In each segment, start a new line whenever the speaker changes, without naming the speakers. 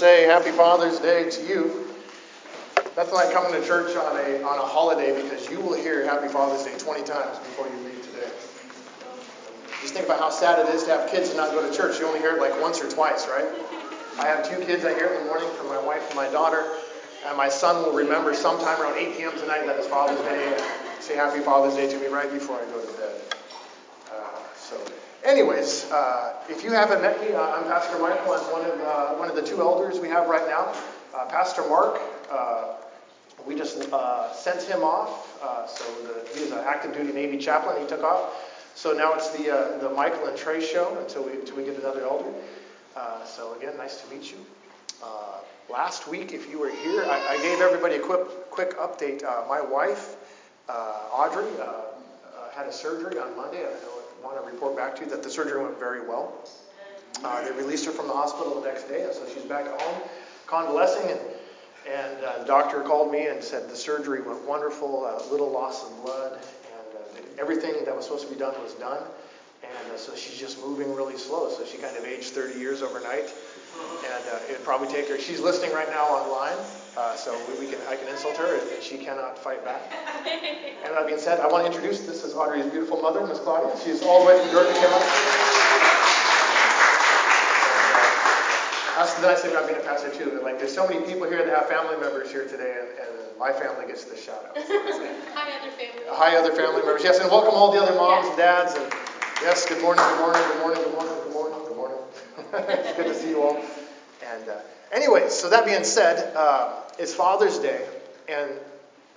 say Happy Father's Day to you. Nothing like coming to church on a, on a holiday because you will hear Happy Father's Day 20 times before you leave today. Just think about how sad it is to have kids and not go to church. You only hear it like once or twice, right? I have two kids I hear in the morning from my wife and my daughter. And my son will remember sometime around 8 p.m. tonight that it's Father's Day and say Happy Father's Day to me right before I go to bed. Uh, so, anyways, uh, if you haven't met me, uh, I'm Pastor Michael. I'm one of uh, one of the two elders we have right now. Uh, Pastor Mark, uh, we just sent him off. so the, he was an active duty Navy chaplain. He took off. So now it's the the Michael and Trey show until we until we get another elder. so again, nice to meet you. Last week, if you were here, I, I gave everybody a quick, quick update. Uh, my wife, uh, Audrey, uh, uh had a surgery on Monday. Want to report back to you that the surgery went very well. Uh, they released her from the hospital the next day, so she's back at home convalescing. And, and uh, the doctor called me and said the surgery went wonderful, uh, little loss of blood, and everything that was supposed to be done was done. And so she's just moving really slow. So she kind of aged 30 years overnight and uh, it'd probably take her. She's listening right now online, uh, so we, we, can I can insult her, and she cannot fight back. and that being said, I want to introduce this is Audrey's beautiful mother, Miss Claudia. She's all the way from Georgia. Came. That's the nice thing about being a pastor too. Like, there's so many people here that have family members here today, and, and my family gets the shout out.
hi, other family.
Hi, other family members. Yes, and welcome all the other moms and dads. And yes, good morning, good morning, good morning, good morning, good morning, good morning. it's good to see you all. And uh, anyway, so that being said, uh, it's Father's Day, and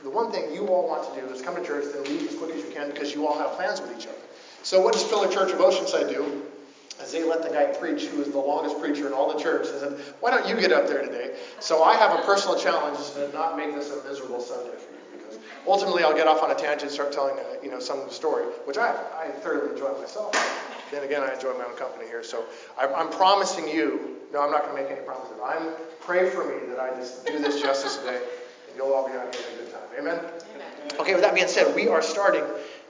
the one thing you all want to do is come to church and leave as quick as you can because you all have plans with each other. So what does Pillar Church of Oceanside do? As they let the guy preach who is the longest preacher in all the church, and said, "Why don't you get up there today?" So I have a personal challenge to not make this a miserable Sunday for you, because ultimately I'll get off on a tangent and start telling uh, you know some story, which I I thoroughly enjoy myself. Then again, I enjoy my own company here. So I'm, I'm promising you no, I'm not going to make any promises. I'm pray for me that I just do this justice today, and you'll all be out here having a good time. Amen? Amen. Okay. With that being said, we are starting.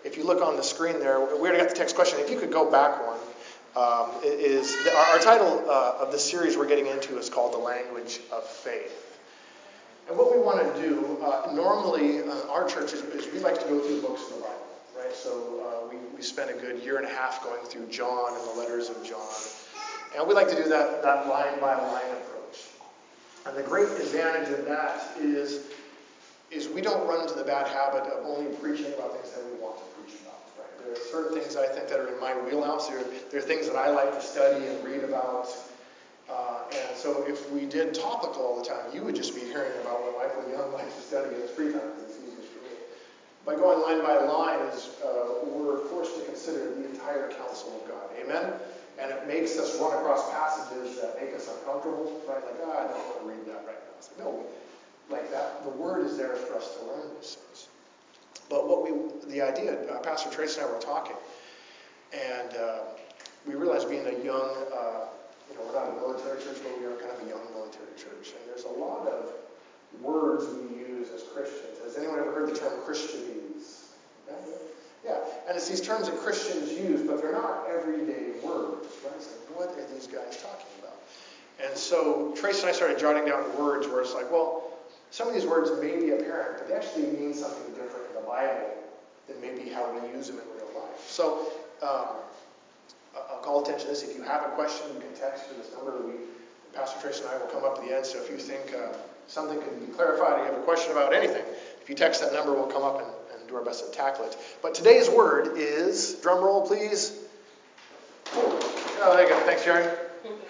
If you look on the screen there, we already got the text question. If you could go back one, um, is our, our title uh, of the series we're getting into is called "The Language of Faith." And what we want to do, uh, normally, uh, our church is, is, we like to go through the books of the Bible, right? So uh, we, we spent a good year and a half going through John and the letters of John. And we like to do that, that line by line approach. And the great advantage of that is, is we don't run into the bad habit of only preaching about things that we want to preach about. Right? There are certain things I think that are in my wheelhouse. There, there are things that I like to study and read about. Uh, and so if we did topical all the time, you would just be hearing about what Michael Young likes to study in his free time. It's easier for me. By going line by line, is uh, we're forced to consider the entire counsel of God. Amen? And it makes us run across passages that make us uncomfortable, right? Like, ah, I don't want to read that right now. It's like, no, like that, the word is there for us to learn these things. But what we, the idea, uh, Pastor Trace and I were talking, and uh, we realized being a young, uh, you know, we're not a military church, but we are kind of a young military church, and there's a lot of words we use as Christians. Has anyone ever heard the term Christianese? And it's these terms that Christians use, but they're not everyday words, right? So what are these guys talking about? And so Trace and I started jotting down words where it's like, well, some of these words may be apparent, but they actually mean something different in the Bible than maybe how we use them in real life. So um, I'll call attention to this. If you have a question, you can text to this number. We, Pastor Trace and I will come up at the end. So if you think uh, something can be clarified or you have a question about anything, if you text that number, we'll come up and do our best to tackle it. But today's word is, drum roll please. Oh, there you go. Thanks, Jerry.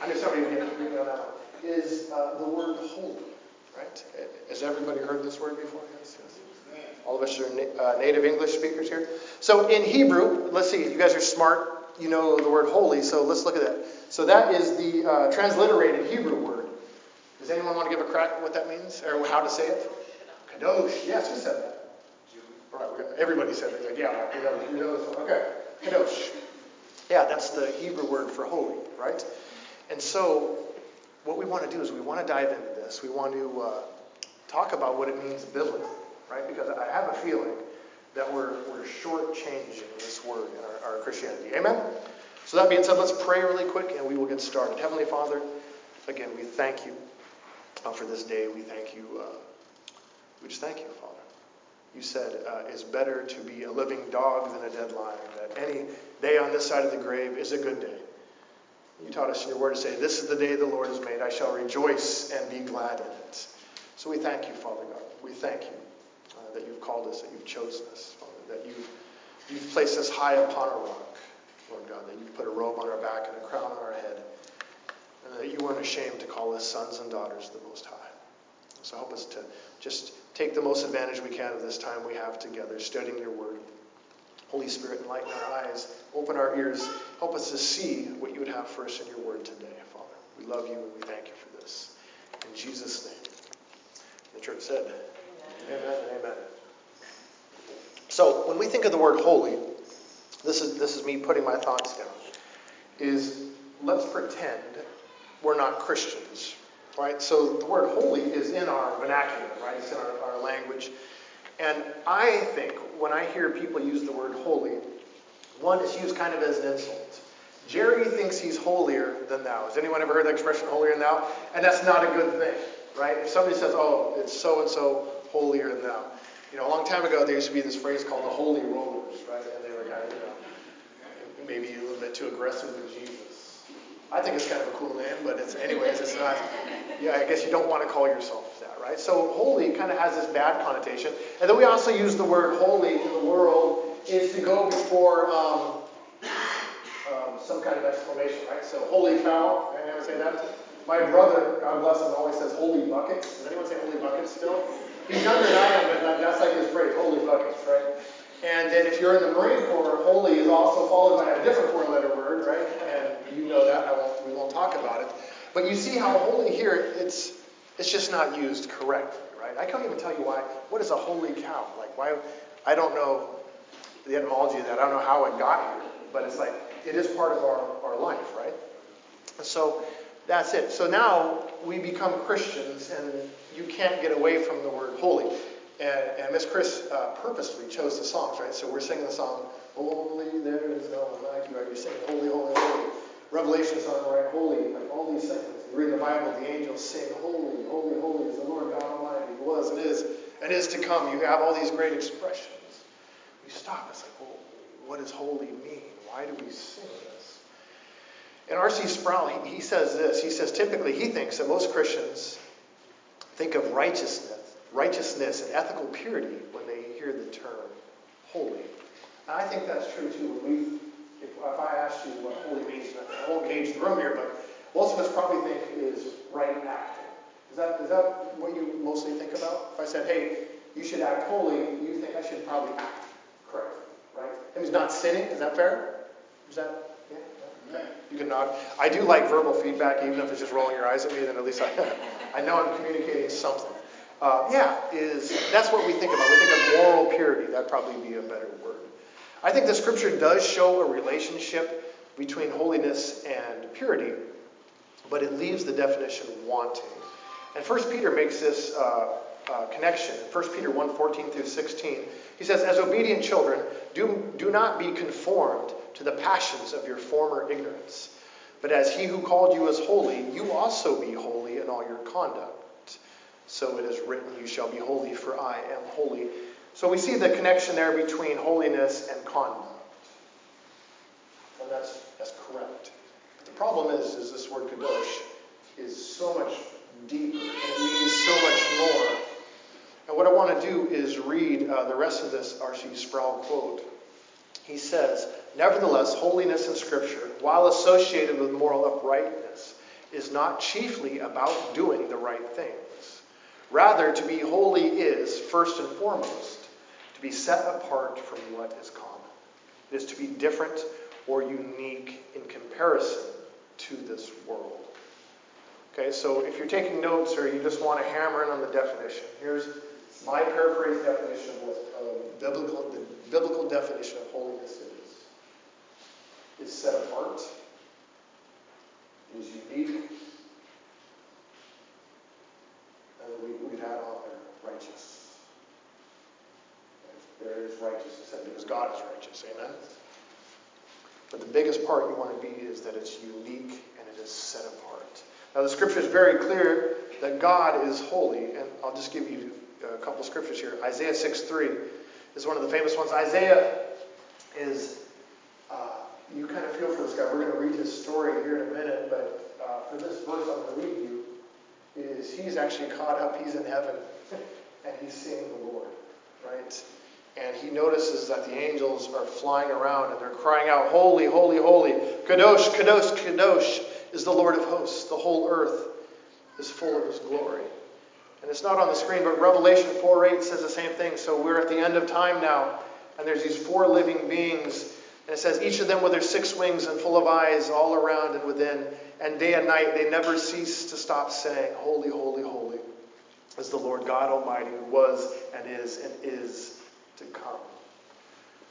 I knew somebody would get me on that one. Is uh, the word holy, right? Has everybody heard this word before? Yes, yes. All of us are na- uh, native English speakers here. So in Hebrew, let's see, you guys are smart. You know the word holy, so let's look at that. So that is the uh, transliterated Hebrew word. Does anyone want to give a crack at what that means or how to say it? Kadosh. Yes, who said that? Everybody said. Like, yeah, know, know this one. Okay, kadosh. Yeah, that's the Hebrew word for holy, right? And so, what we want to do is we want to dive into this. We want to uh, talk about what it means biblically, right? Because I have a feeling that we're, we're shortchanging this word in our, our Christianity. Amen? So, that being said, let's pray really quick and we will get started. Heavenly Father, again, we thank you uh, for this day. We thank you. Uh, we just thank you, Father. You said uh, it's better to be a living dog than a dead lion, that any day on this side of the grave is a good day. You taught us in your word to say, This is the day the Lord has made. I shall rejoice and be glad in it. So we thank you, Father God. We thank you uh, that you've called us, that you've chosen us, Father, that you've, you've placed us high upon a rock, Lord God, that you've put a robe on our back and a crown on our head, and that you weren't ashamed to call us sons and daughters of the Most High. So help us to just take the most advantage we can of this time we have together, studying your word. Holy Spirit, enlighten our eyes, open our ears, help us to see what you would have for us in your word today, Father. We love you and we thank you for this. In Jesus' name. The church said, Amen, amen amen. So when we think of the word holy, this is this is me putting my thoughts down. Is let's pretend we're not Christians right? So the word holy is in our vernacular, right? It's in our, our language. And I think when I hear people use the word holy, one is used kind of as an insult. Jerry thinks he's holier than thou. Has anyone ever heard the expression holier than thou? And that's not a good thing, right? If somebody says, oh, it's so and so holier than thou. You know, a long time ago, there used to be this phrase called the holy rollers, right? And they were kind of, you know, maybe a little bit too aggressive with Jesus. I think it's kind of a cool name, but it's, anyways, it's not yeah, I guess you don't want to call yourself right? So holy kind of has this bad connotation. And then we also use the word holy in the world is to go before um, um, some kind of exclamation, right? So holy cow, I anyone say that? My brother, God bless him, always says holy buckets. Does anyone say holy buckets still? He's younger than I am, but that's like his phrase, holy buckets, right? And then if you're in the Marine Corps, holy is also followed by a different four-letter word, right? And you know that. I won't, we won't talk about it. But you see how holy here, it's, it's just not used correctly, right? I can't even tell you why. What is a holy cow? Like, why? I don't know the etymology of that. I don't know how it got here. But it's like, it is part of our, our life, right? So that's it. So now we become Christians, and you can't get away from the word holy. And, and Miss Chris uh, purposely chose the songs, right? So we're singing the song, Holy, there is no one like you. Right? You're singing, Holy, Holy, Holy. Revelation song, right? Holy, like all these things. You read the Bible, the angels sing, Holy, holy, holy is the Lord God Almighty, who was and is and is to come. You have all these great expressions. We stop. It's like, well, what does holy mean? Why do we sing this? And R.C. Sproul, he, he says this. He says typically he thinks that most Christians think of righteousness, righteousness and ethical purity when they hear the term holy. And I think that's true too. When we if, if I asked you what holy means, I won't gauge the room here, but most of us probably think is right acting. Is that, is that what you mostly think about? If I said, hey, you should act holy, you think I should probably act right? That means not sinning. Is that fair? Is that, yeah? You can nod. I do like verbal feedback, even if it's just rolling your eyes at me, then at least I, I know I'm communicating something. Uh, yeah, is that's what we think about. We think of moral purity. That'd probably be a better word. I think the scripture does show a relationship between holiness and purity, but it leaves the definition wanting. And 1 Peter makes this uh, uh, connection. In 1 Peter 1 14 through 16, he says, As obedient children, do, do not be conformed to the passions of your former ignorance. But as he who called you is holy, you also be holy in all your conduct. So it is written, You shall be holy, for I am holy. So we see the connection there between holiness and conduct. And that's, that's correct. Problem is, is this word kadosh is so much deeper and it means so much more. And what I want to do is read uh, the rest of this R.C. Sproul quote. He says, Nevertheless, holiness in Scripture, while associated with moral uprightness, is not chiefly about doing the right things. Rather, to be holy is, first and foremost, to be set apart from what is common. It is to be different or unique in comparison to this world. Okay, so if you're taking notes or you just want to hammer in on the definition, here's my paraphrase definition of what uh, biblical, the biblical definition of holiness is. It's set apart, it is unique, and we, we've had on there righteous there is righteousness because God is righteous. Amen? But the biggest part you want to be is that it's unique and it is set apart. Now, the scripture is very clear that God is holy, and I'll just give you a couple scriptures here. Isaiah 6 3 is one of the famous ones. Isaiah is, uh, you kind of feel for this guy. We're going to read his story here in a minute, but uh, for this verse I'm going to read you, is he's actually caught up, he's in heaven, and he's seeing the Lord, right? And he notices that the angels are flying around and they're crying out, Holy, holy, holy, Kadosh, Kadosh, Kadosh is the Lord of hosts. The whole earth is full of his glory. And it's not on the screen, but Revelation 4 8 says the same thing. So we're at the end of time now, and there's these four living beings. And it says, each of them with their six wings and full of eyes all around and within. And day and night they never cease to stop saying, Holy, holy, holy is the Lord God Almighty, who was and is and is to come.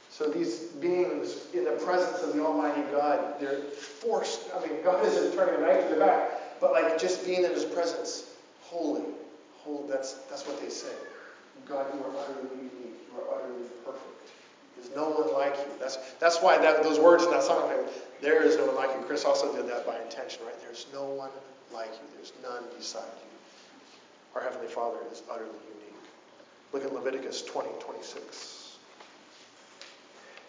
So these beings in the presence of the Almighty God, they're forced. I mean, God isn't turning a knife to the back, but like just being in His presence, holy, holy. That's that's what they say. God, you are utterly unique. You are utterly perfect. There's no one like you. That's that's why that, those words in that song, there is no one like you. Chris also did that by intention, right? There's no one like you. There's none beside you. Our Heavenly Father is utterly unique. Look at Leviticus 20, 26.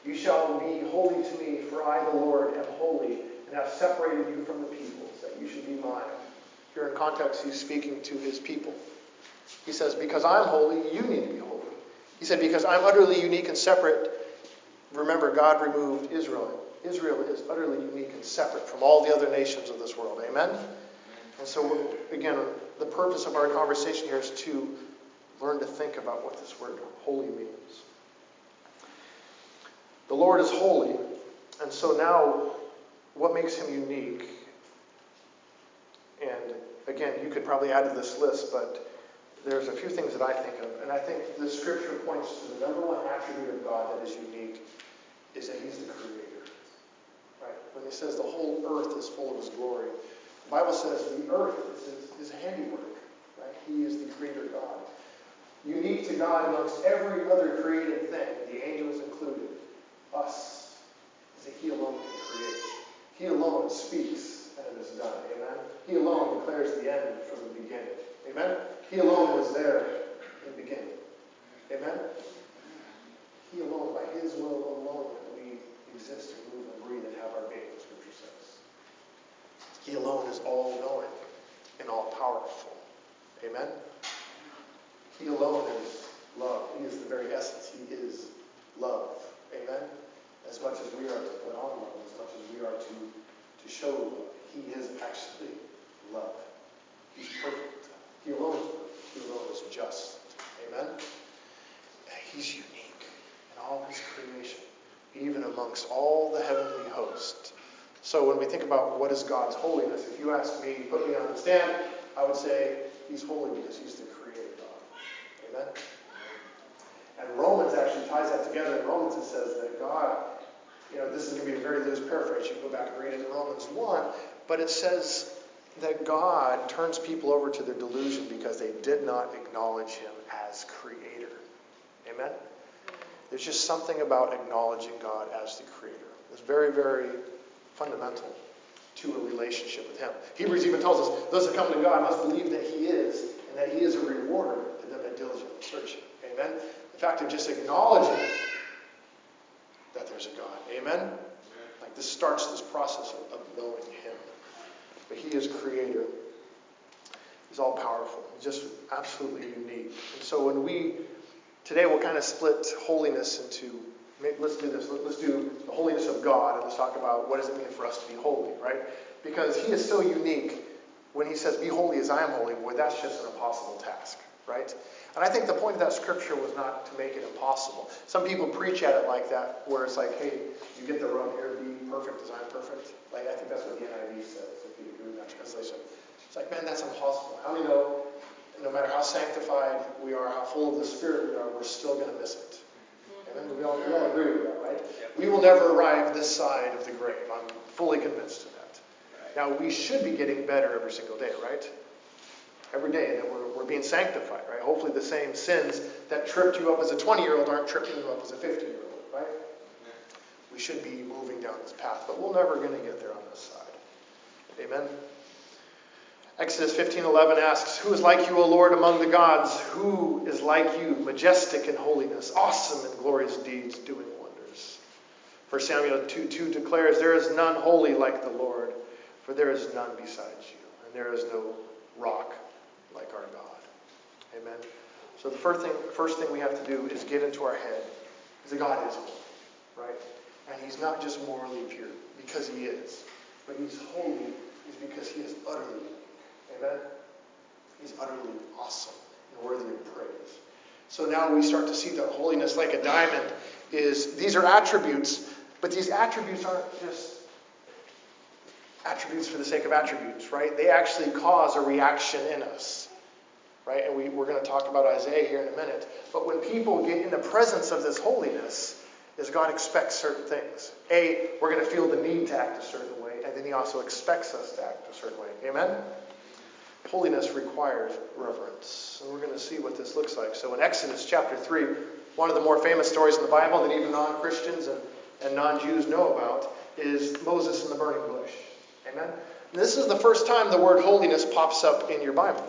You shall be holy to me, for I, the Lord, am holy, and have separated you from the peoples, that you should be mine. Here in context, he's speaking to his people. He says, Because I'm holy, you need to be holy. He said, Because I'm utterly unique and separate. Remember, God removed Israel. Israel is utterly unique and separate from all the other nations of this world. Amen? And so, again, the purpose of our conversation here is to learn to think about what this word holy means. The Lord is holy, and so now, what makes him unique? And again, you could probably add to this list, but there's a few things that I think of. And I think the scripture points to the number one attribute of God that is unique is that he's the creator. Right? When he says the whole earth is full of his glory, the Bible says the earth is his, handiwork. Right? He is the creator God. Unique to God amongst every other created thing, the angels included, us, is that he alone can create. He alone speaks and it is done. Amen? He alone declares the end from the beginning. Amen? He alone was there in the beginning. Amen? He alone, by His will alone, that we exist and move and breathe and have our being, Scripture says. He alone is all knowing and all powerful. Amen? He alone is love. He is the very essence. He is love. Amen? As much as we are to put on love, as much as we are to, to show love, He is actually love. He's perfect. He alone is perfect. He alone is just. Amen? He's unique in all his creation, even amongst all the heavenly host. So when we think about what is God's holiness, if you ask me, put me on the stand, I would say he's holy because he's the creator. And Romans actually ties that together. In Romans it says that God, you know, this is going to be a very loose paraphrase. You can go back and read it in Romans 1, but it says that God turns people over to their delusion because they did not acknowledge him as creator. Amen? There's just something about acknowledging God as the creator. It's very, very fundamental to a relationship with him. Hebrews even tells us those that come to God must believe that he is and that he is a rewarder to them that search. Amen? The fact of just acknowledging that there's a God. Amen? Like this starts this process of, of knowing him. But he is creator. He's all powerful. He's just absolutely unique. And so when we today we'll kind of split holiness into let's do this. Let's do the holiness of God and let's talk about what does it mean for us to be holy, right? Because he is so unique when he says, Be holy as I am holy, boy, that's just an impossible task, right? And I think the point of that scripture was not to make it impossible. Some people preach at it like that, where it's like, hey, you get the wrong here, be perfect design perfect. Like I think that's what the NIV says, if you agree with that translation. It's like, man, that's impossible. How many know no matter how sanctified we are, how full of the Spirit we are, we're still going to miss it? Amen? We all, we all agree with that, right? We will never arrive this side of the grave. I'm fully convinced of that. Now, we should be getting better every single day, right? Every day, then we're, we're being sanctified, right? Hopefully, the same sins that tripped you up as a 20 year old aren't tripping you up as a 50 year old, right? We should be moving down this path, but we're never going to get there on this side. Amen? Exodus 15:11 asks, "Who is like you, O Lord, among the gods? Who is like you, majestic in holiness, awesome in glorious deeds, doing wonders?" 1 Samuel 2:2 declares, "There is none holy like the Lord, for there is none besides you, and there is no rock like our God." Amen. So the first thing, first thing we have to do is get into our head is that God is holy, right? And He's not just morally pure because He is, but He's holy is because He is utterly Amen? He's utterly awesome and worthy of praise. So now we start to see that holiness like a diamond is these are attributes, but these attributes aren't just attributes for the sake of attributes, right? They actually cause a reaction in us. Right? And we, we're going to talk about Isaiah here in a minute. But when people get in the presence of this holiness, is God expects certain things. A, we're going to feel the need to act a certain way, and then He also expects us to act a certain way. Amen? Holiness requires reverence. And we're going to see what this looks like. So in Exodus chapter 3, one of the more famous stories in the Bible that even non Christians and, and non Jews know about is Moses in the burning bush. Amen? And this is the first time the word holiness pops up in your Bible.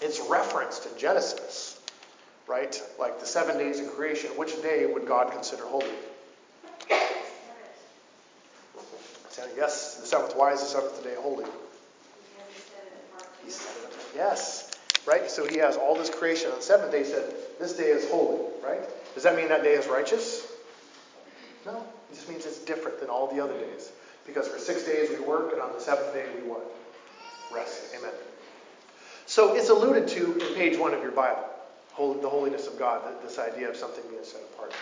It's referenced in Genesis, right? Like the seven days of creation. Which day would God consider holy? Yes, the seventh. Why is the seventh day holy? He set it Yes. Right? So he has all this creation. On the seventh day, he said, This day is holy. Right? Does that mean that day is righteous? No. It just means it's different than all the other days. Because for six days we work, and on the seventh day we what? Rest. Amen. So it's alluded to in page one of your Bible, the holiness of God, this idea of something being set apart.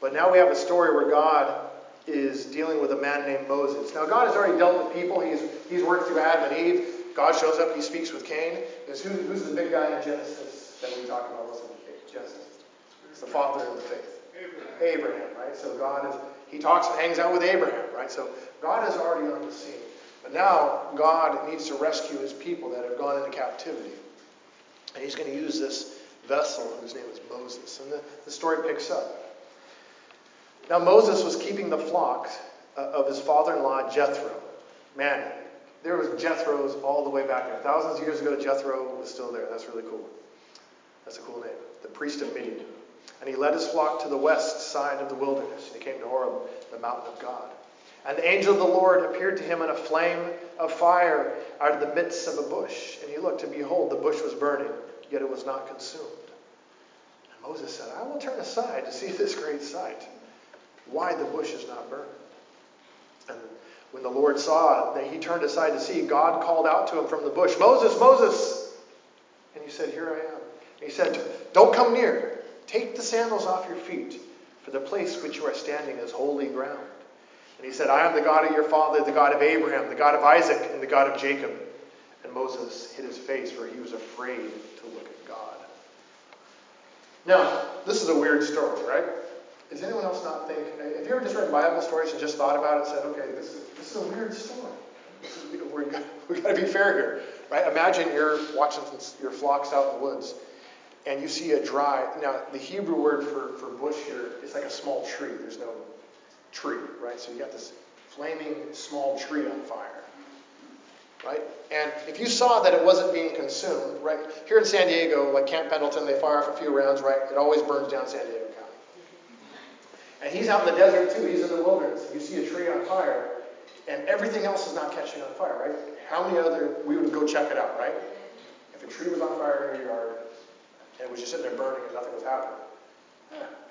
But now we have a story where God is dealing with a man named Moses. Now, God has already dealt with people. He's, he's worked through Adam and Eve. God shows up, he speaks with Cain. Because who, who's the big guy in Genesis that we talk about the Genesis? It's the father of the faith. Abraham. Abraham, right? So God is, he talks and hangs out with Abraham, right? So God is already on the scene. But now God needs to rescue his people that have gone into captivity. And he's going to use this vessel whose name is Moses. And the, the story picks up. Now Moses was keeping the flock uh, of his father in law Jethro. Man, there was Jethro's all the way back there. Thousands of years ago, Jethro was still there. That's really cool. That's a cool name. The priest of Midian. And he led his flock to the west side of the wilderness. And he came to Horeb, the mountain of God. And the angel of the Lord appeared to him in a flame of fire out of the midst of a bush. And he looked, and behold, the bush was burning, yet it was not consumed. And Moses said, I will turn aside to see this great sight, why the bush is not burned. And when the Lord saw that he turned aside to see, God called out to him from the bush, Moses, Moses! And he said, Here I am. And he said, Don't come near. Take the sandals off your feet, for the place which you are standing is holy ground. And he said, I am the God of your father, the God of Abraham, the God of Isaac, and the God of Jacob. And Moses hid his face, for he was afraid to look at God. Now, this is a weird story, right? Does anyone else not think? Have you ever just read Bible stories and just thought about it and said, okay, this is, this is a weird story. Is, we're, we've got to be fair here, right? Imagine you're watching your flocks out in the woods and you see a dry. Now, the Hebrew word for, for bush here is like a small tree. There's no tree, right? So you got this flaming small tree on fire, right? And if you saw that it wasn't being consumed, right? Here in San Diego, like Camp Pendleton, they fire off a few rounds, right? It always burns down San Diego County. And he's out in the desert too. He's in the wilderness. You see a tree on fire, and everything else is not catching on fire, right? How many other, we would go check it out, right? If a tree was on fire in your yard, and it was just sitting there burning and nothing was happening.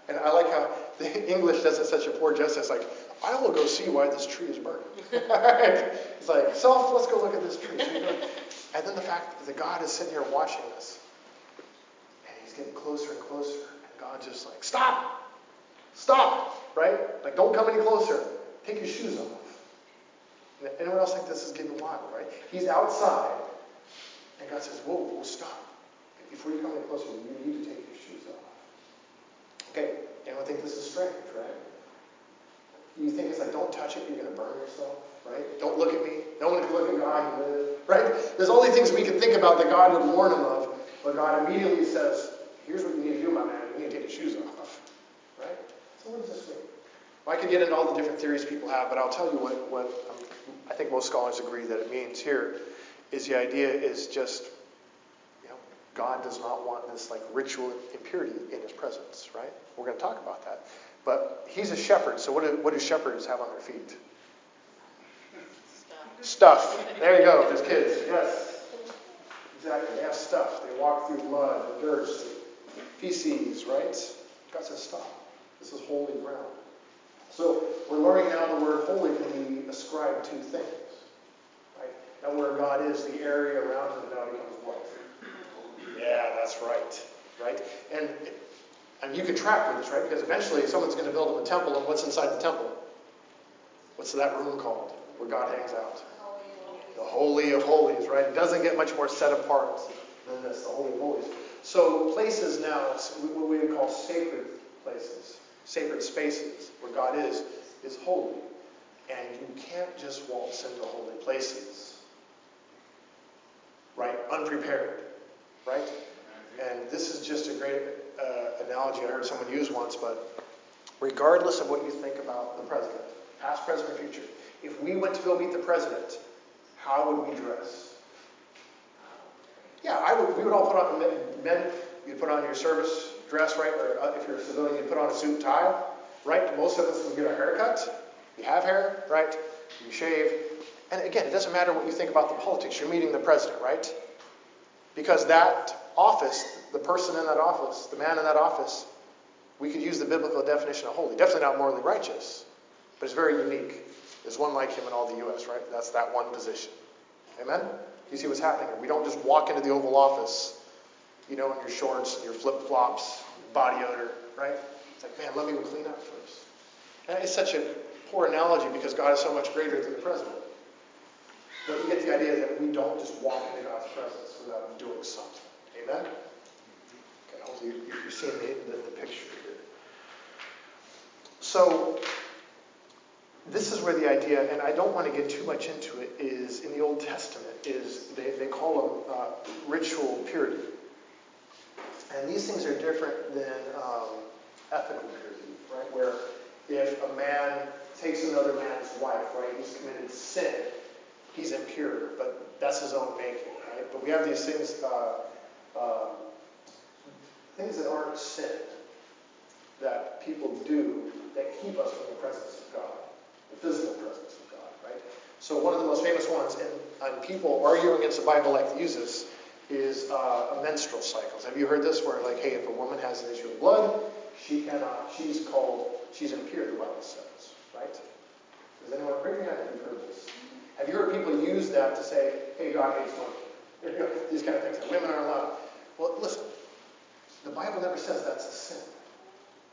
And I like how the English does it such a poor justice. Like, I will go see why this tree is burning. it's like, self, let's go look at this tree. and then the fact that God is sitting here watching this, and he's getting closer and closer, and God's just like, stop, Stop, right? Like, don't come any closer. Take your shoes off. Anyone else think this is getting wild, right? He's outside, and God says, whoa, whoa, stop. Before you come any closer, you need to take your shoes off. Okay, anyone think this is strange, right? You think it's like, don't touch it, you're going to burn yourself, right? Don't look at me. No one can look at God, you live, right? There's these things we can think about that God would warn him of, but God immediately says, here's what you need to do, my man. You need to take your shoes off, right? So what does this mean? Well, I could get into all the different theories people have, but I'll tell you what, what um, I think most scholars agree that it means here is the idea is just, you know, God does not want this like ritual impurity in his presence, right? We're going to talk about that. But he's a shepherd, so what do, what do shepherds have on their feet? Stuff. stuff. There you go, there's kids. Yes. Exactly. They have stuff. They walk through mud and dirt, feces, right? God says, stop. This is holy ground. So we're learning now the word holy can be ascribed to things. Right? Now where God is, the area around him now becomes what? Yeah, that's right. Right? And and you can track with this, right? Because eventually someone's going to build him a temple, and what's inside the temple? What's that room called where God hangs out? The Holy of Holies, right? It doesn't get much more set apart than this, the Holy of Holies. So places now, what we would call sacred places, sacred spaces where God is, is holy. And you can't just waltz into holy places, right? Unprepared, right? And this is just a great uh, analogy I heard someone use once, but regardless of what you think about the president, past, present, future, if we went to go meet the president, how would we dress? Yeah, I would, we would all put on, men, you'd put on your service dress, right? Or uh, if you're a civilian, you'd put on a suit and tie, right? Most of us would get our hair cut. You have hair, right? You shave. And again, it doesn't matter what you think about the politics. You're meeting the president, right? Because that office, the person in that office, the man in that office, we could use the biblical definition of holy. Definitely not morally righteous, but it's very unique. There's one like him in all the U.S., right? That's that one position. Amen? You see what's happening here. We don't just walk into the Oval Office, you know, in your shorts and your flip flops, body odor, right? It's like, man, let me clean up first. And it's such a poor analogy because God is so much greater than the president. But you get the idea that we don't just walk into God's presence without doing something. Amen? Okay, hopefully you're seeing the, the, the picture here. So, this is where the idea, and I don't want to get too much into it, is in the Old Testament, is they, they call them uh, ritual purity. And these things are different than um, ethical purity, right? Where if a man takes another man's wife, right, he's committed sin, he's impure, but that's his own making, right? But we have these things, uh, uh, things that aren't sin, that people do that keep us from the presence of God the physical presence of God, right? So one of the most famous ones, and, and people arguing against the Bible like this, is uh, menstrual cycles. Have you heard this? Where like, hey, if a woman has an issue of blood, she cannot. She's called. She's impure. The Bible says, right? Does anyone agree? Have you heard this? Have you heard people use that to say, hey, God hates women? These kind of things. That women are allowed. Well, listen. The Bible never says that's a sin.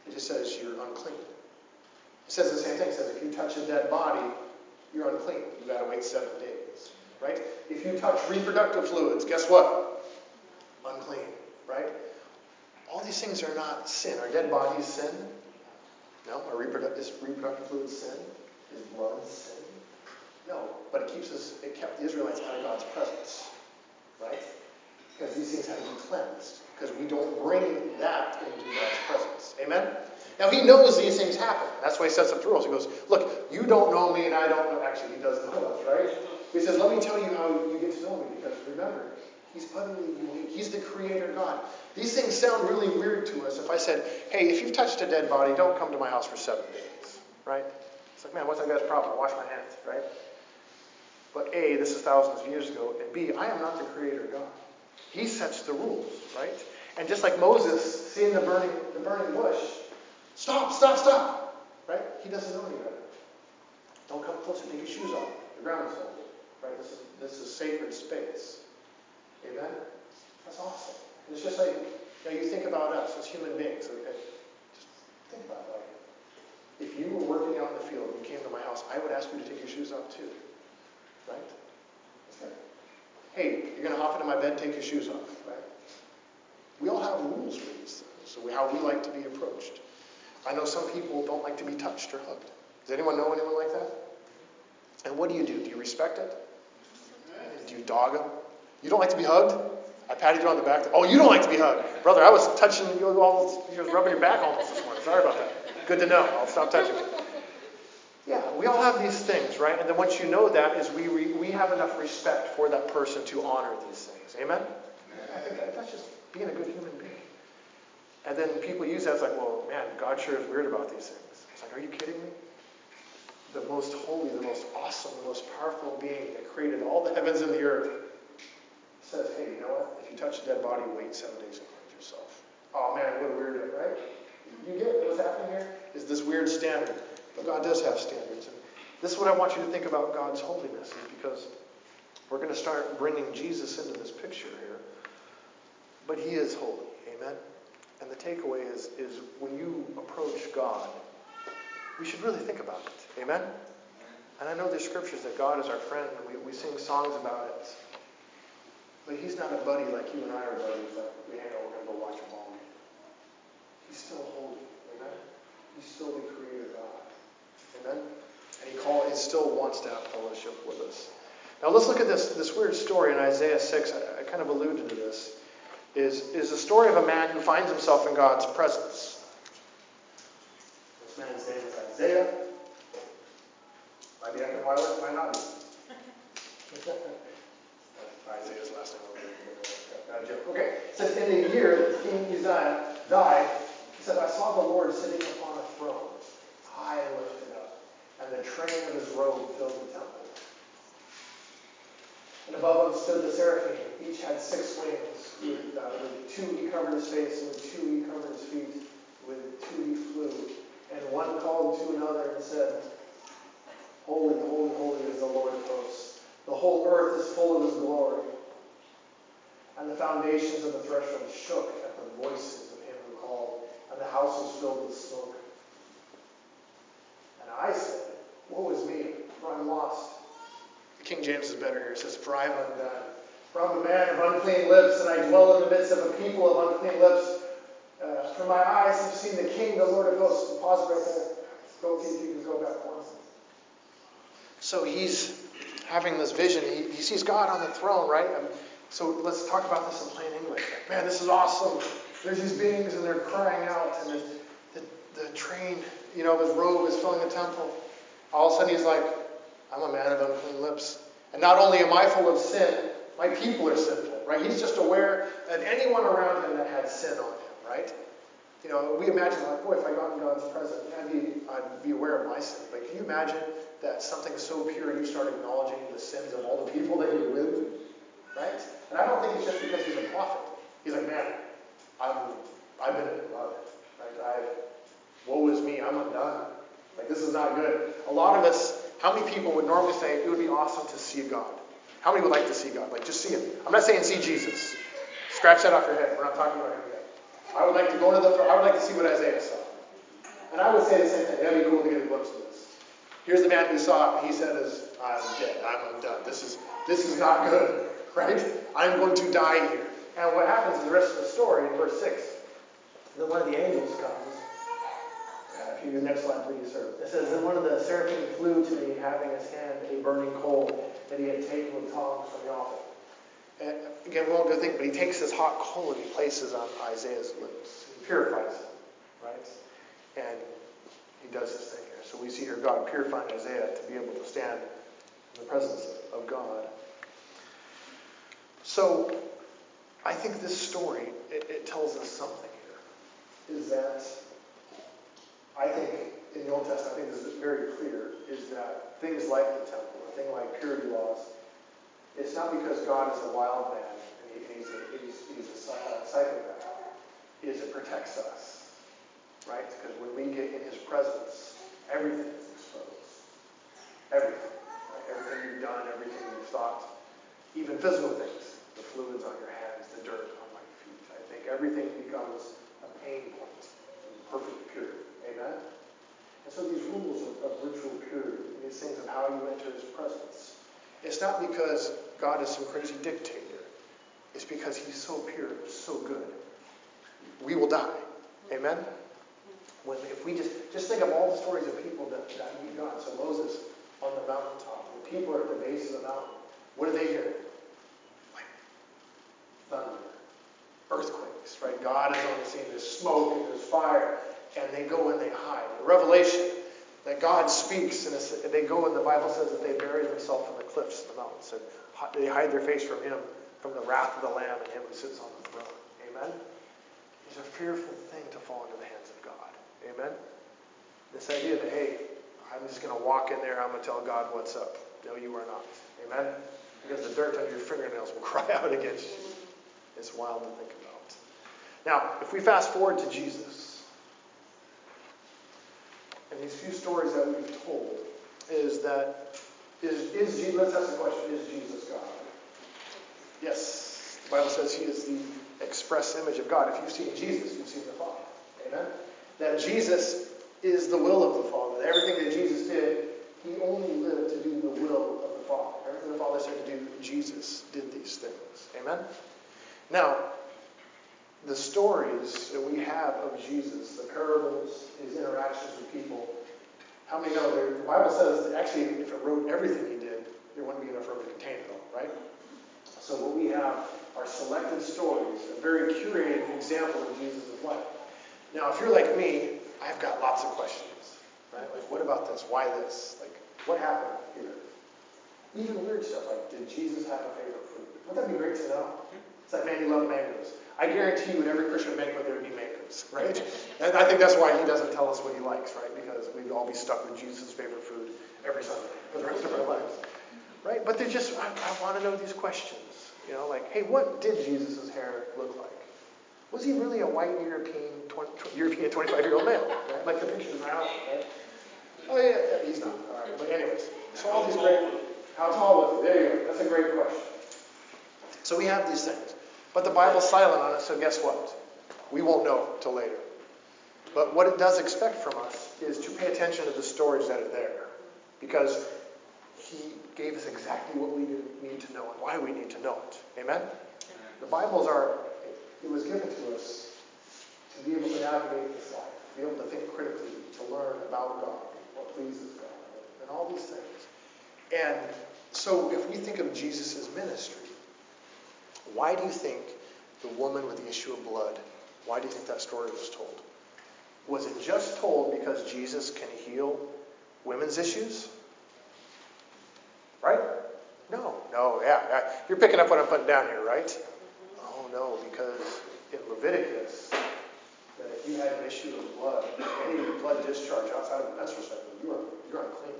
It just says you're unclean. It says the same thing. It says if you touch a dead body, you're unclean. You've got to wait seven days. Right? If you touch reproductive fluids, guess what? Unclean. Right? All these things are not sin. Are dead bodies sin? No. Are reproductive, is reproductive fluids sin? Is blood sin? No. But it keeps us, it kept the Israelites out of God's presence. Right? Because these things have to be cleansed. Because we don't bring that into God's presence. Amen? Now, he knows these things happen. That's why he sets up the rules. He goes, Look, you don't know me and I don't know. Actually, he does know us, right? He says, Let me tell you how you get to know me. Because remember, he's utterly unique. He's the creator God. These things sound really weird to us if I said, Hey, if you've touched a dead body, don't come to my house for seven days, right? It's like, man, what's that guy's problem? I wash my hands, right? But A, this is thousands of years ago, and B, I am not the creator God. He sets the rules, right? And just like Moses seeing the burning, the burning bush, Stop, stop, stop. Right? He doesn't know any better. Don't come closer. Take your shoes off. The ground is holy. Right? This is, this is sacred space. Amen? That's awesome. And it's just like, you, know, you think about us as human beings. Okay? Just think about it. Like, if you were working out in the field and you came to my house, I would ask you to take your shoes off too. Right? Hey, you're going to hop into my bed, take your shoes off. Right? We all have rules for these things. So how we like to be approached. I know some people don't like to be touched or hugged. Does anyone know anyone like that? And what do you do? Do you respect it? Do you dog them? You don't like to be hugged? I patted you on the back. Oh, you don't like to be hugged. Brother, I was touching you all, you was rubbing your back almost this morning. Sorry about that. Good to know. I'll stop touching you. Yeah, we all have these things, right? And then once you know that, is we re, we have enough respect for that person to honor these things. Amen. I think that, that's just being a good human being. And then people use that as like, well, man, God sure is weird about these things. It's like, are you kidding me? The most holy, the most awesome, the most powerful being that created all the heavens and the earth says, hey, you know what? If you touch a dead body, wait seven days and cleanse yourself. Oh man, what a weirdo, right? You get what's happening here? Is this weird standard. But God does have standards. And this is what I want you to think about God's holiness, is because we're going to start bringing Jesus into this picture here. But he is holy. Amen? And the takeaway is, is when you approach God, we should really think about it. Amen? And I know there's scriptures that God is our friend, and we, we sing songs about it. But he's not a buddy like you and I are buddies, like we hang out, we're going to go watch a ball game. He's still holy. Amen? He's still the creator God. Amen? And he, call, he still wants to have fellowship with us. Now let's look at this, this weird story in Isaiah 6. I, I kind of alluded to this is, is the story of a man who finds himself in God's presence. This man's name is Isaiah. Might be acting wild, might not be. Isaiah's last name. Okay. It says, in the year that King Uzziah died, he said, I saw the Lord sitting upon a throne, high and lifted and the train of his robe filled the temple. And above him stood the seraphim. Each had six wings. With, uh, with two he covered his face, and with two he covered his feet. With two he flew. And one called to another and said, Holy, holy, holy is the Lord of hosts. The whole earth is full of his glory. And the foundations of the threshold shook at the voices of him who called, and the house was filled with smoke. And I said, Woe is me, for I'm lost. The King James is better here. It says, For I am undone. For I'm a man of unclean lips, and I dwell in the midst of a people of unclean lips. Uh, for my eyes have seen the King, the Lord of hosts. Pause right there. Go, you can go back one. So he's having this vision. He, he sees God on the throne, right? Um, so let's talk about this in plain English. Like, man, this is awesome. There's these beings, and they're crying out, and the, the, the train, you know, his robe is filling the temple. All of a sudden, he's like, I'm a man of unclean lips. And not only am I full of sin, my people are sinful, right? He's just aware of anyone around him that had sin on him, right? You know, we imagine, like, boy, if I got in God's presence, I'd be, I'd be aware of my sin. But can you imagine that something so pure, you start acknowledging the sins of all the people that you're with? Right? And I don't think it's just because he's a prophet. He's like, man, I'm, I've been in love. Right? I've, woe is me, I'm undone. Like, this is not good. A lot of us, how many people would normally say, it would be awesome to see God? How many would like to see God? Like, just see Him. I'm not saying see Jesus. Scratch that off your head. We're not talking about Him yet. I would like to go to the, I would like to see what Isaiah saw. And I would say the same thing. That'd be cool to get a glimpse of this. Here's the man who saw it. He said, I'm dead. I'm undone. This is, this is not good. Right? I'm going to die here. And what happens in the rest of the story in verse 6? Then one of the angels comes. You next slide, please, sir. It says, Then one of the seraphim flew to me, having in his hand a burning coal that he had taken with tongs from the altar. And again, we won't go think, but he takes this hot coal and he places on Isaiah's lips. He purifies him, right? And he does this thing here. So we see here God purifying Isaiah to be able to stand in the presence of God. So I think this story, it, it tells us something here. Is that I think in the Old Testament, I think this is very clear, is that things like the temple, a thing like purity laws, it's not because God is a wild man and he, he's, a, he's, he's a psychopath. Is it protects us, right? Because when we get in his presence, everything is exposed. Everything. Right? Everything you've done, everything you've thought, even physical things, the fluids on your hands, the dirt on my feet. I think everything becomes a pain point in perfect purity. Amen? And so these rules of, of ritual purity, these things of how you enter his presence, it's not because God is some crazy dictator. It's because he's so pure, so good. We will die. Amen? When if we just just think of all the stories of people that, that meet God. So Moses on the mountaintop, when people are at the base of the mountain, what do they hear? Thunder, earthquakes, right? God is on the scene. There's smoke and there's fire and they go and they hide. In Revelation, that God speaks, and they go, and the Bible says that they bury themselves in the cliffs and the mountains, and they hide their face from Him, from the wrath of the Lamb and Him who sits on the throne. Amen? It's a fearful thing to fall into the hands of God. Amen? This idea that, hey, I'm just going to walk in there, I'm going to tell God what's up. No, you are not. Amen? Because the dirt under your fingernails will cry out against you. It's wild to think about. Now, if we fast forward to Jesus, and these few stories that we've told, is that is, is Jesus, let's ask the question, is Jesus God? Yes. The Bible says he is the express image of God. If you've seen Jesus, you've seen the Father. Amen? That Jesus is the will of the Father. That everything that Jesus did, he only lived to do the will of the Father. Everything the Father said to do, Jesus did these things. Amen? Now, the stories that we have of Jesus, the parables, his interactions with people, how many know the Bible says that actually if it wrote everything he did, there wouldn't be enough room to contain it all, right? So what we have are selected stories, a very curated example of Jesus' life. Now, if you're like me, I've got lots of questions, right? Like, what about this? Why this? Like, what happened here? Even weird stuff like, did Jesus have a favorite food? Wouldn't that be great to know? It's like, man, he loved mangoes. I guarantee you at every Christian banquet there would be mangoes, right? And I think that's why he doesn't tell us what he likes, right? Because we'd all be stuck with Jesus' favorite food every Sunday for the rest of our lives. Right? But they're just, I, I want to know these questions. You know, like, hey, what did Jesus' hair look like? Was he really a white European, 20, European 25 year old male? Right? Like the pictures around, right? Oh, yeah, yeah, he's not. All right. But, anyways, so all these great, how tall was he? There you go. That's a great question. So we have these things. But the Bible's silent on it, so guess what? We won't know till later. But what it does expect from us is to pay attention to the stories that are there. Because he gave us exactly what we need to know and why we need to know it. Amen? The Bibles are, it was given to us to be able to navigate this life, to be able to think critically, to learn about God, what pleases God, and all these things. And so if we think of Jesus' ministry, why do you think the woman with the issue of blood, why do you think that story was told? Was it just told because Jesus can heal women's issues? Right? No, no, yeah. You're picking up what I'm putting down here, right? Oh, no, because in Leviticus, that if you had an issue of blood, any blood discharge outside of the menstrual cycle, you are, you're unclean.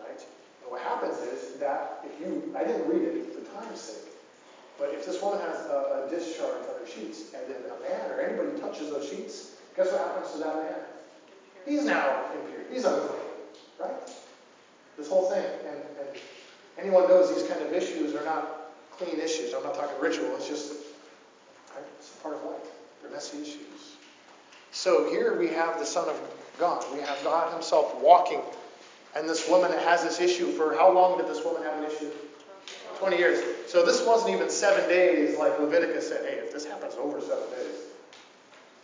Right? And what happens is that if you, I didn't read it for time's sake, but if this woman has a, a discharge on her sheets, and then a man or anybody touches those sheets, guess what happens to that man? He's now impure. He's unclean. Right? This whole thing. And, and anyone knows these kind of issues are not clean issues. I'm not talking ritual. It's just right? it's a part of life. They're messy issues. So here we have the Son of God. We have God Himself walking. And this woman has this issue. For how long did this woman have an issue? 20 years. So this wasn't even seven days like Leviticus said, hey, if this happens over seven days,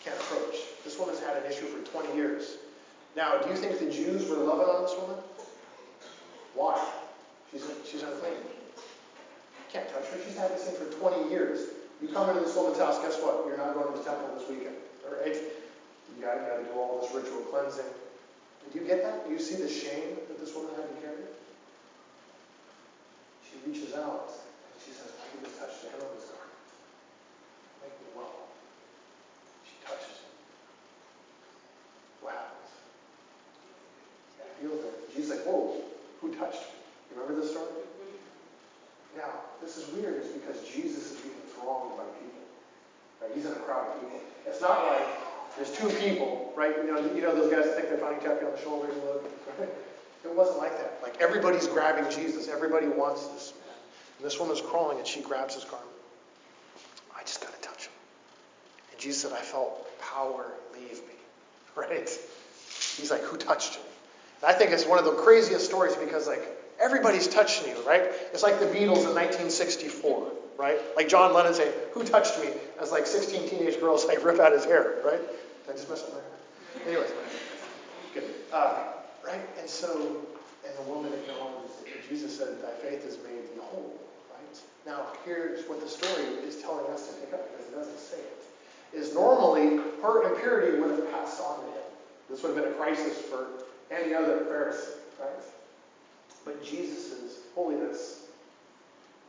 can't approach. This woman's had an issue for 20 years. Now, do you think the Jews were loving on this woman? Why? She's, she's unclean. Can't touch her. She's had this thing for 20 years. You come into this woman's house, guess what? You're not going to the temple this weekend. All right? You got, you got to do all this ritual cleansing. Do you get that? Do you see the shame that this woman had to carry? She reaches out and she says, I can just touch the hem of his garment. Make me well. She touches him. What happens? He feels it. Jesus like, whoa, who touched me? You remember this story? Mm-hmm. Now, this is weird is because Jesus is being thronged by people. Right? He's in a crowd of people. It's not like there's two people, right? You know, you know those guys that think they're finding tap you on the shoulder and look. Right? It wasn't like that. Like everybody's grabbing Jesus. Everybody wants this. And this woman's crawling and she grabs his garment. I just got to touch him. And Jesus said, I felt power leave me. Right? He's like, who touched me? And I think it's one of the craziest stories because like everybody's touching you, right? It's like the Beatles in 1964, right? Like John Lennon saying, who touched me? As like 16 teenage girls like rip out his hair, right? Did I just mess up my hair? Anyways, good. Uh, right? And so, and the woman that Jesus said, Thy faith has made thee whole. Right? Now, here's what the story is telling us to pick up because it doesn't say it. Is normally her impurity would have passed on to him. This would have been a crisis for any other Pharisee, right? But Jesus' holiness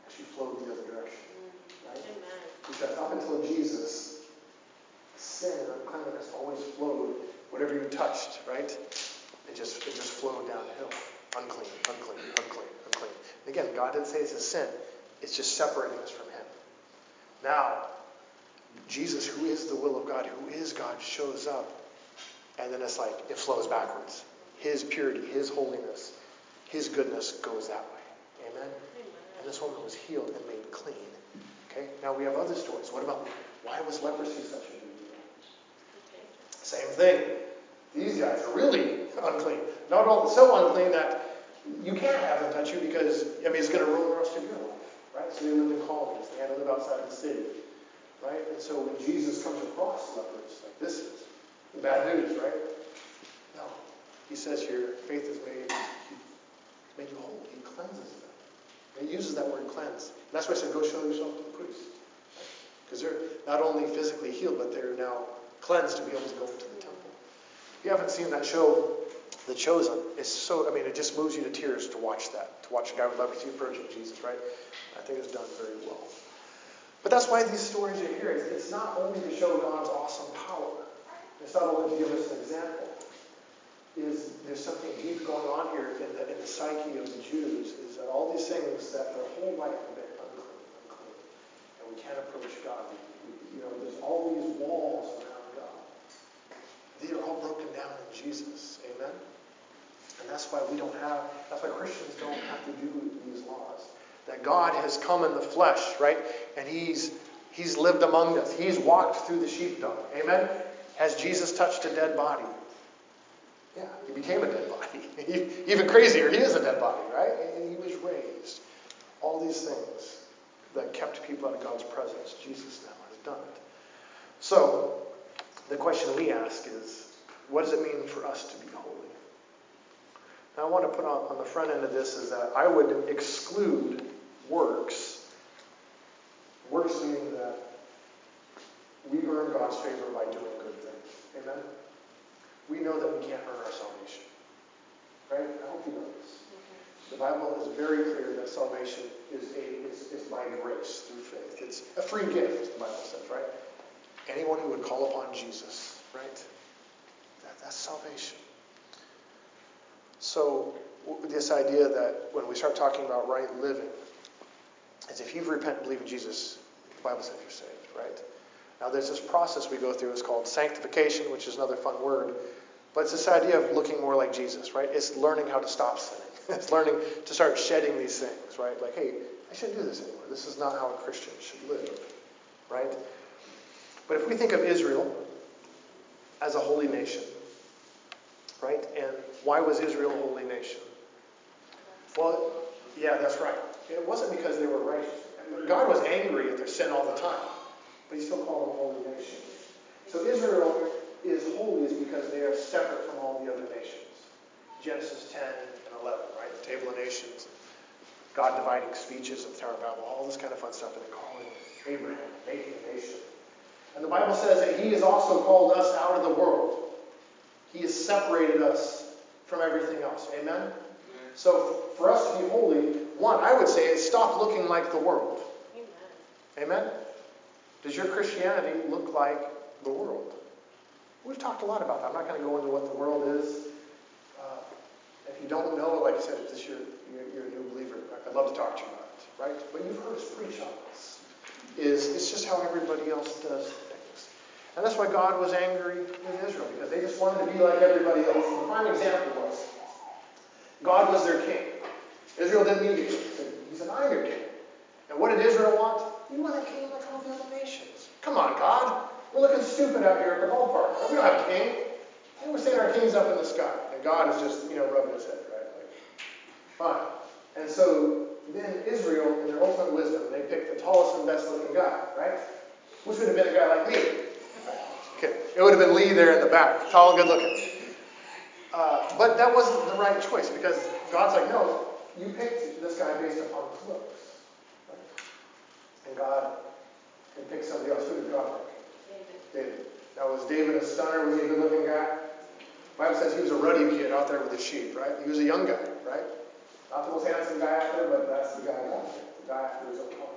actually flowed the other direction, right? Mm, because up until Jesus, sin and uncleanness always flowed. Whatever you touched, right? It just it just flowed downhill. Unclean, unclean, unclean, unclean. And again, God didn't say it's a sin. It's just separating us from Him. Now, Jesus, who is the will of God, who is God, shows up. And then it's like it flows backwards. His purity, His holiness, His goodness goes that way. Amen? Amen. And this woman was healed and made clean. Okay? Now we have other stories. What about why was leprosy such a big deal? Same thing. These guys are really unclean. Not all so unclean that you can't have them touch you because I mean it's going to ruin the rest of your life. Right? So they lived in colonies. They had to live outside of the city. Right? And so when Jesus comes across lepers, like this is the bad news, right? No. He says here, faith has made, made you whole. He cleanses them. And he uses that word cleanse. And that's why I said, go show yourself to the priest. Because they're not only physically healed, but they're now cleansed to be able to go into the temple. If you haven't seen that show, The Chosen, is so, I mean, it just moves you to tears to watch that, to watch a guy with leprosy approaching Jesus, right? I think it's done very well. But that's why these stories are here. It's not only to show God's awesome power, it's not only to give us an example. Is there's something deep going on here in the, in the psyche of the Jews is that all these things that their whole life have been unclean, unclean, and we can't approach God. You know, there's all these walls around God. They are all broken down in Jesus. Amen. And that's why we don't have. That's why Christians don't have to do these laws. That God has come in the flesh, right? And He's He's lived among us. He's walked through the sheepdog. Amen. Has Jesus touched a dead body? Yeah, he became a dead body. Even crazier, he is a dead body, right? And he was raised. All these things that kept people out of God's presence, Jesus now has done it. So, the question we ask is what does it mean for us to be I want to put on, on the front end of this is that I would exclude works. Works meaning that we earn God's favor by doing good things. Amen? We know that we can't earn our salvation. Right? I hope you know this. Mm-hmm. The Bible is very clear that salvation is, a, is, is by grace through faith. It's a free gift, the Bible says, right? Anyone who would call upon Jesus, right? That, that's salvation. So, this idea that when we start talking about right living, is if you've repented and believe in Jesus, the Bible says you're saved, right? Now, there's this process we go through. It's called sanctification, which is another fun word. But it's this idea of looking more like Jesus, right? It's learning how to stop sinning. it's learning to start shedding these things, right? Like, hey, I shouldn't do this anymore. This is not how a Christian should live, right? But if we think of Israel as a holy nation, right? And why was Israel a holy nation? Well, yeah, that's right. It wasn't because they were righteous. God was angry at their sin all the time but he still called them a holy nation. So Israel is holy is because they are separate from all the other nations. Genesis 10 and 11, right? The table of nations, God dividing speeches of the Tower of Babel, all this kind of fun stuff, and calling Abraham, making a nation. And the Bible says that he has also called us out of the world. He has separated us from everything else. Amen? So for us to be holy, one, I would say, is stop looking like the world. Amen? Amen? Does your Christianity look like the world? We've talked a lot about that. I'm not going to go into what the world is. Uh, if you don't know, like I said, if this you're, you're, you're, a new believer, I'd love to talk to you about it, right? But you've heard us preach on this. Is it's just how everybody else does. And that's why God was angry with Israel, because they just wanted to be like everybody else. And the prime example was God was their king. Israel didn't need a king. He said, I'm your king. And what did Israel want? You want a king like all the other nations. Come on, God. We're looking stupid out here at the ballpark. We don't have a king. And we're saying our king's up in the sky. And God is just, you know, rubbing his head, right? Like, fine. And so then Israel, in their ultimate wisdom, they picked the tallest and best looking guy, right? Which would have been a guy like me. Okay. It would have been Lee there in the back, tall good looking. Uh, but that wasn't the right choice because God's like, no, you picked this guy based upon his looks. And God can pick somebody else. Who did God pick? David. David. Now, was David a stunner? Was he a good looking guy? The Bible says he was a ruddy kid out there with the sheep, right? He was a young guy, right? Not the most handsome guy out there, but that's the guy out there. The guy after his own heart.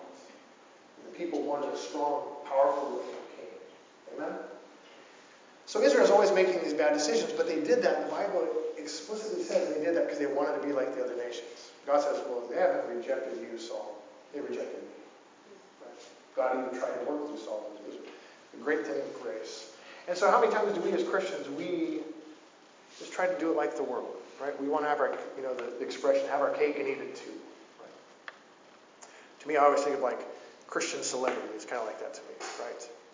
The people wanted a strong, powerful looking king. Amen? So Israel's always making these bad decisions, but they did that. The Bible explicitly says they did that because they wanted to be like the other nations. God says, well, they haven't rejected you, Saul. They rejected me. God even tried to work through Saul. It was a great thing of grace. And so how many times do we as Christians, we just try to do it like the world, right? We want to have our, you know, the, the expression, have our cake and eat it too. Right? To me, I always think of like Christian celebrity. It's kind of like that to me?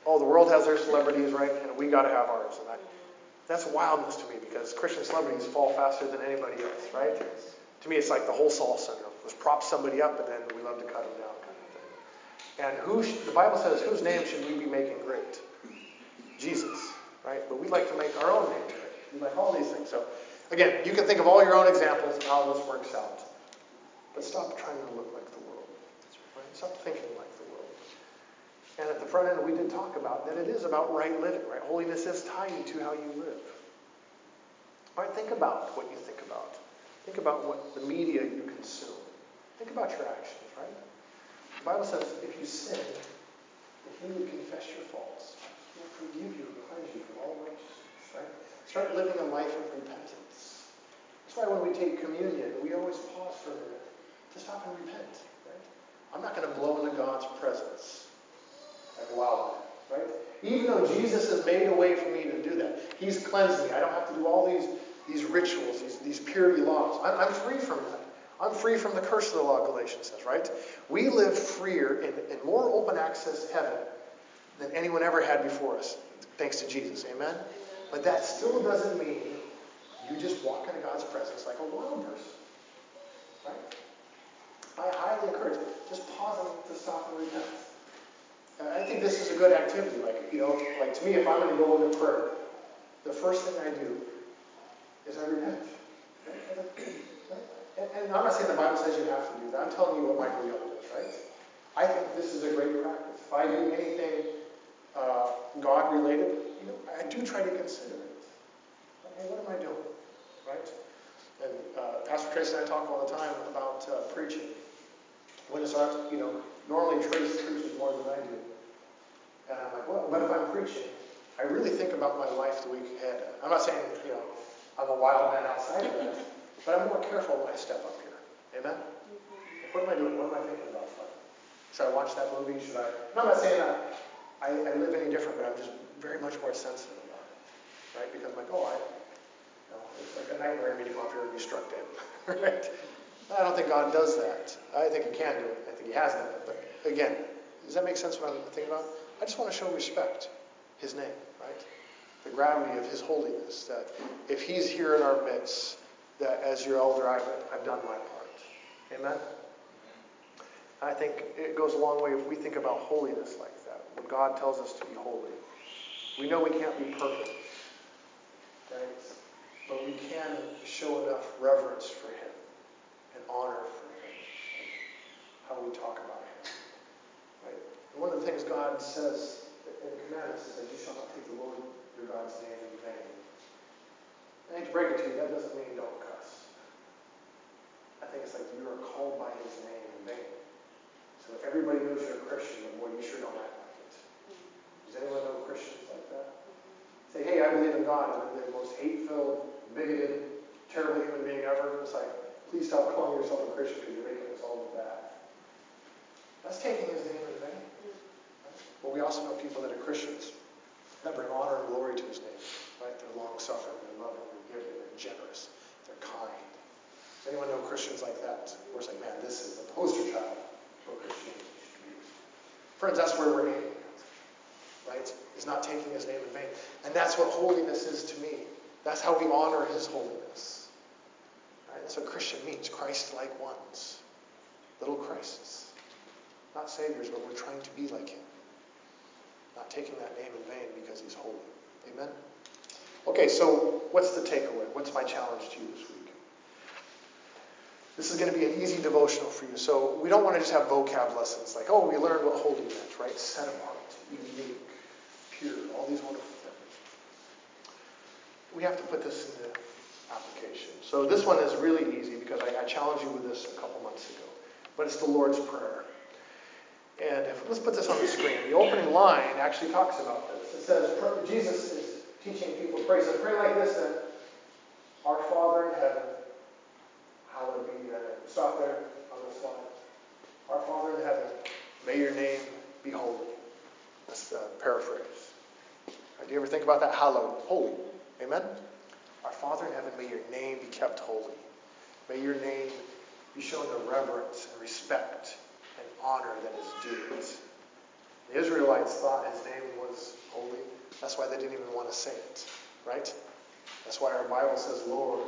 Oh, the world has their celebrities, right? And we got to have ours. And I, that's wildness to me because Christian celebrities fall faster than anybody else, right? To me, it's like the whole Saul syndrome. Let's prop somebody up, and then we love to cut them down, kind of thing. And who the Bible says, whose name should we be making great? Jesus, right? But we like to make our own name great. We like all these things. So, again, you can think of all your own examples of how this works out. But stop trying to look like the world. Right? Stop thinking like. And at the front end, we did talk about that it is about right living, right? Holiness is tied to how you live. All right, think about what you think about. Think about what the media you consume. Think about your actions, right? The Bible says if you sin, if you would confess your faults, He will forgive you and cleanse you from all righteousness, right? Start living a life of repentance. That's why when we take communion, we always pause for a minute to stop and repent, right? I'm not going to blow into God's presence like wow, right? Even though Jesus has made a way for me to do that, He's cleansed me. I don't have to do all these, these rituals, these, these purity laws. I'm, I'm free from that. I'm free from the curse of the law, Galatians says, right? We live freer in, in more open access heaven than anyone ever had before us, thanks to Jesus. Amen? But that still doesn't mean you just walk into God's presence like a wild person. Right? I highly encourage just pausing to stop and repent. I think this is a good activity. Like, you know, like to me, if I'm going to go into prayer, the first thing I do is I repent. And, I'm not saying the Bible says you have to do that. I'm telling you what Michael Young does, right? I think this is a great practice. If I do anything uh, God related, you know, I do try to consider it. Hey, what am I doing? Right? And uh, Pastor Tracy and I talk all the time about uh, preaching. When it's our, you know, normally Tracy preaches more than I do. And I'm like, well, but if I'm preaching, I really think about my life the week ahead. I'm not saying, you know, I'm a wild man outside of that, but I'm more careful when I step up here. Amen? What am I doing? What am I thinking about? Should I watch that movie? Should I? No, I'm not saying that I, I live any different, but I'm just very much more sensitive about it. Right? Because I'm like, oh, I, you know, it's like a nightmare me to go up here and be struck dead. right? I don't think God does that. I think He can do it. I think He has done it. But again, does that make sense what I'm thinking about? I just want to show respect. His name, right? The gravity of His holiness. That if He's here in our midst, that as your elder, I've, I've done my part. Amen? I think it goes a long way if we think about holiness like that. When God tells us to be holy, we know we can't be perfect, right? But we can show enough reverence for Him honor for Him, how we talk about Him, right? One of the things God says in the commandments is that you shall not take the Lord your God's name in vain. I hate to break it to you, that doesn't mean don't cuss. I think it's like you are called by His name in vain. So everybody knows you're a Christian, but boy, you sure don't act like it. Does anyone know Christians like that? Say, hey, I believe in God, and I'm the most hate-filled, bigoted, terrible human being ever. It's like, please stop calling yourself a Christian because you're making us all look bad. That's taking his name in vain. But we also know people that are Christians that bring honor and glory to his name. Right? They're long-suffering, they're loving, they're giving, they're generous, they're kind. Does anyone know Christians like that? We're like, man, this is the poster child for Christianity. Friends, that's where we're aiming at. Right? Is not taking his name in vain. And that's what holiness is to me. That's how we honor his holiness. That's what Christian means. Christ-like ones. Little Christs. Not saviors, but we're trying to be like him. Not taking that name in vain because he's holy. Amen? Okay, so what's the takeaway? What's my challenge to you this week? This is going to be an easy devotional for you. So we don't want to just have vocab lessons like, oh, we learned what holy meant, right? Set apart, unique, pure, all these wonderful things. we have to put this into application. So this one is really easy because I, I challenged you with this a couple months ago. But it's the Lord's Prayer. And if, let's put this on the screen. The opening line actually talks about this. It says, Jesus is teaching people to pray. So pray like this then. Our Father in heaven, hallowed be thy name. Stop there on the slide. Our Father in heaven, may your name be holy. That's the paraphrase. Do you ever think about that? Hallowed, holy. Amen? Our Father in heaven, may your name be kept holy. May your name be shown the reverence and respect and honor that is due. The Israelites thought his name was holy. That's why they didn't even want to say it, right? That's why our Bible says Lord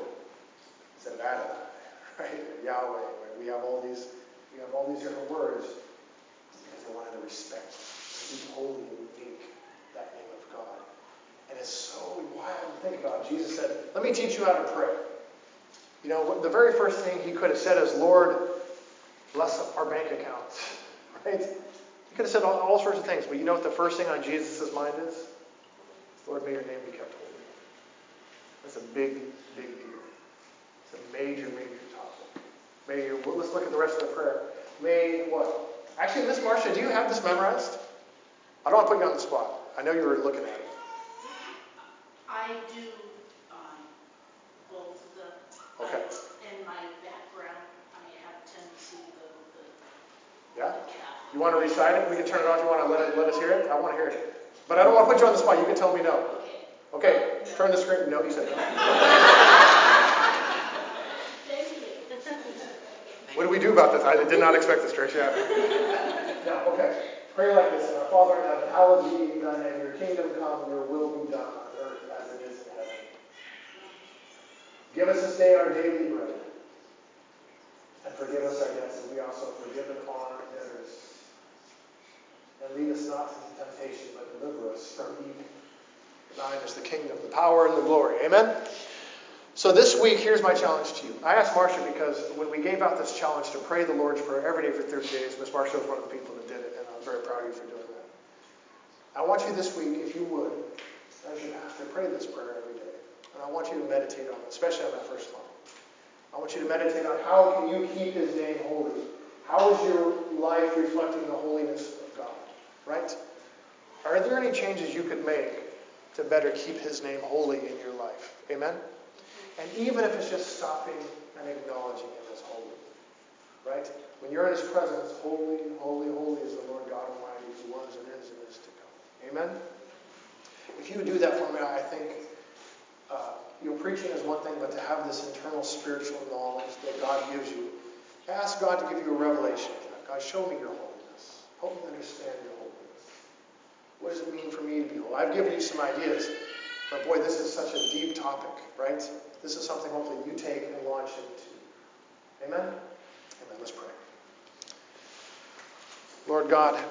instead of Adonai, right? Yahweh. Right? We have all these, we have all these different words because they wanted to respect, be holy and unique, that name of God. And it's so wild to think about. Jesus said, "Let me teach you how to pray." You know, the very first thing he could have said is, "Lord, bless our bank accounts." Right? He could have said all, all sorts of things, but you know what the first thing on Jesus' mind is? Lord, may your name be kept holy. That's a big, big deal. It's a major, major topic. May your, well, let's look at the rest of the prayer. May what? Actually, Miss Marcia, do you have this memorized? I don't want to put you on the spot. I know you were looking at it.
I do um, both the.
Okay.
In my background, I have a tendency to the.
Yeah?
the
You want to recite it? We can turn it off. You want to let, it, let us hear it? I want to hear it. But I don't want to put you on the spot. You can tell me no.
Okay.
Okay, turn the screen. No, you said no. What do we do about this? I did not expect this, Trish. Yeah. No, okay. Pray like this. Our Father in heaven, hallowed be thy name. Your kingdom come, your will be done on earth as it is in heaven. Give us this day our daily bread. And forgive us our debts, as we also forgive our debtors. And lead us not into temptation, but deliver us from evil. Thine is the kingdom, the power, and the glory. Amen? So this week, here's my challenge to you. I asked Marcia because when we gave out this challenge to pray the Lord's Prayer every day for 30 days, Miss Marcia was one of the people that did it, and I'm very proud of you for doing that. I want you this week, if you would, as your pastor, pray this prayer And I want you to meditate on it, especially on that first line. I want you to meditate on how can you keep his name holy? How is your life reflecting the holiness of God? Right? Are there any changes you could make to better keep his name holy in your life? Amen? And even if it's just stopping and acknowledging him as holy. Right? When you're in his presence, holy, holy, holy is the Lord God Almighty who was and is and is to come. Amen? If you do that for me, I think uh, you know, preaching is one thing, but to have this internal spiritual knowledge that God gives you, ask God to give you a revelation. God, show me your holiness. Help me understand your holiness. What does it mean for me to be holy? I've given you some ideas, but boy, this is such a deep topic, right? This is something hopefully you take and launch into. Amen? Amen. Let's pray. Lord God,